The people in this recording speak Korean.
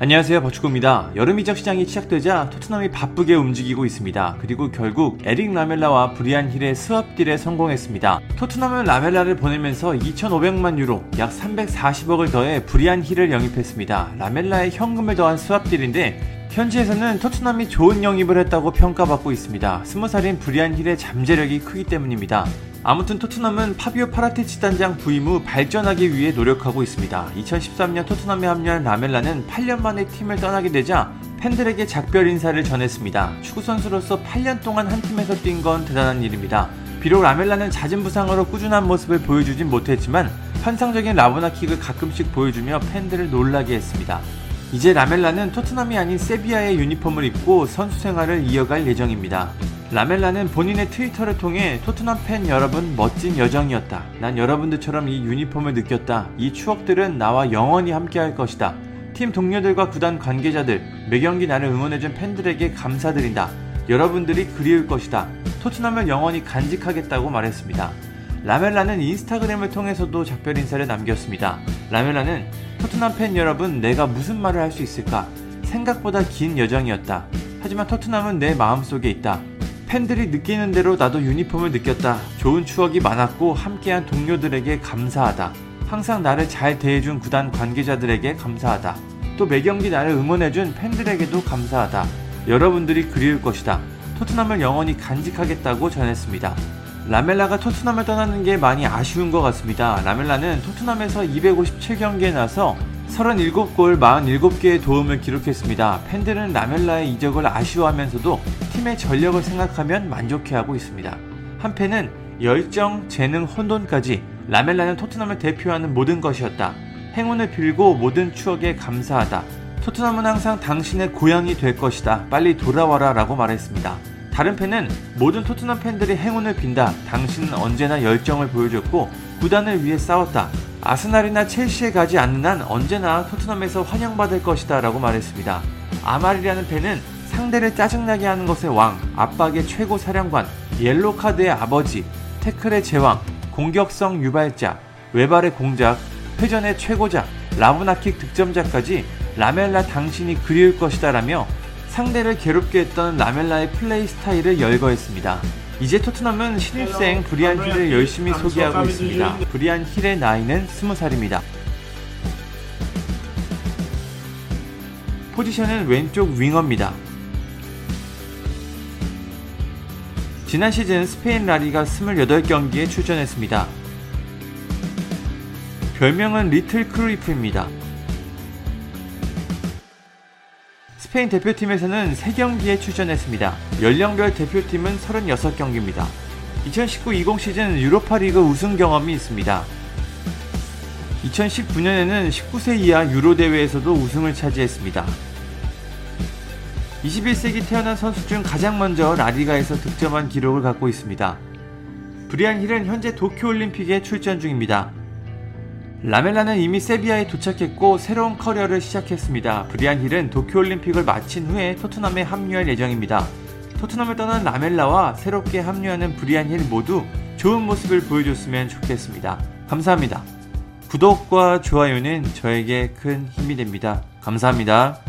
안녕하세요 버추고입니다. 여름 이적 시장이 시작되자 토트넘이 바쁘게 움직이고 있습니다. 그리고 결국 에릭 라멜라와 브리안 힐의 스왑 딜에 성공했습니다. 토트넘은 라멜라를 보내면서 2,500만 유로 약 340억을 더해 브리안 힐을 영입했습니다. 라멜라의 현금을 더한 스왑 딜인데 현지에서는 토트넘이 좋은 영입을 했다고 평가받고 있습니다. 20살인 브리안 힐의 잠재력이 크기 때문입니다. 아무튼 토트넘은 파비오 파라티치 단장 부임 후 발전하기 위해 노력하고 있습니다. 2013년 토트넘에 합류한 라멜라는 8년 만에 팀을 떠나게 되자 팬들에게 작별 인사를 전했습니다. 축구 선수로서 8년 동안 한 팀에서 뛴 건 대단한 일입니다. 비록 라멜라는 잦은 부상으로 꾸준한 모습을 보여주진 못했지만 환상적인 라보나킥을 가끔씩 보여주며 팬들을 놀라게 했습니다. 이제 라멜라는 토트넘이 아닌 세비야의 유니폼을 입고 선수 생활을 이어갈 예정입니다. 라멜라는 본인의 트위터를 통해 토트넘 팬 여러분 멋진 여정이었다. 난 여러분들처럼 이 유니폼을 느꼈다. 이 추억들은 나와 영원히 함께할 것이다. 팀 동료들과 구단 관계자들, 매 경기 나를 응원해준 팬들에게 감사드린다. 여러분들이 그리울 것이다. 토트넘을 영원히 간직하겠다고 말했습니다. 라멜라는 인스타그램을 통해서도 작별 인사를 남겼습니다. 라멜라는 토트넘 팬 여러분, 내가 무슨 말을 할 수 있을까? 생각보다 긴 여정이었다. 하지만 토트넘은 내 마음속에 있다. 팬들이 느끼는 대로 나도 유니폼을 느꼈다. 좋은 추억이 많았고 함께한 동료들에게 감사하다. 항상 나를 잘 대해준 구단 관계자들에게 감사하다. 또 매경기 나를 응원해준 팬들에게도 감사하다. 여러분들이 그리울 것이다. 토트넘을 영원히 간직하겠다고 전했습니다. 라멜라가 토트넘을 떠나는 게 많이 아쉬운 것 같습니다. 라멜라는 토트넘에서 257경기에 나서 37골 47개의 도움을 기록했습니다. 팬들은 라멜라의 이적을 아쉬워하면서도 팀의 전력을 생각하면 만족해하고 있습니다. 한팬은 열정, 재능, 혼돈까지 라멜라는 토트넘을 대표하는 모든 것이었다. 행운을 빌고 모든 추억에 감사하다. 토트넘은 항상 당신의 고향이 될 것이다. 빨리 돌아와라 라고 말했습니다. 다른 팬은 모든 토트넘 팬들이 행운을 빈다. 당신은 언제나 열정을 보여줬고 구단을 위해 싸웠다. 아스날이나 첼시에 가지 않는 한 언제나 토트넘에서 환영받을 것이다 라고 말했습니다. 아말이라는 팬은 상대를 짜증나게 하는 것의 왕, 압박의 최고 사령관, 옐로 카드의 아버지, 태클의 제왕, 공격성 유발자, 외발의 공작, 회전의 최고자, 라보나킥 득점자까지 라멜라 당신이 그리울 것이다 라며 상대를 괴롭게 했던 라멜라의 플레이 스타일을 열거했습니다. 이제 토트넘은 신입생 브리안 힐을 열심히 소개하고 있습니다. 브리안 힐의 나이는 20살입니다. 포지션은 왼쪽 윙어입니다. 지난 시즌 스페인 라리가 28경기에 출전했습니다. 별명은 리틀 크루이프입니다. 스페인 대표팀에서는 3경기에 출전했습니다. 연령별 대표팀은 36경기입니다. 2019-20 시즌 유로파리그 우승 경험이 있습니다. 2019년에는 19세 이하 유로 대회에서도 우승을 차지했습니다. 21세기 태어난 선수 중 가장 먼저 라리가에서 득점한 기록을 갖고 있습니다. 브리안 힐은 현재 도쿄올림픽에 출전 중입니다. 라멜라는 이미 세비야에 도착했고 새로운 커리어를 시작했습니다. 브리안 힐은 도쿄올림픽을 마친 후에 토트넘에 합류할 예정입니다. 토트넘을 떠난 라멜라와 새롭게 합류하는 브리안 힐 모두 좋은 모습을 보여줬으면 좋겠습니다. 감사합니다. 구독과 좋아요는 저에게 큰 힘이 됩니다. 감사합니다.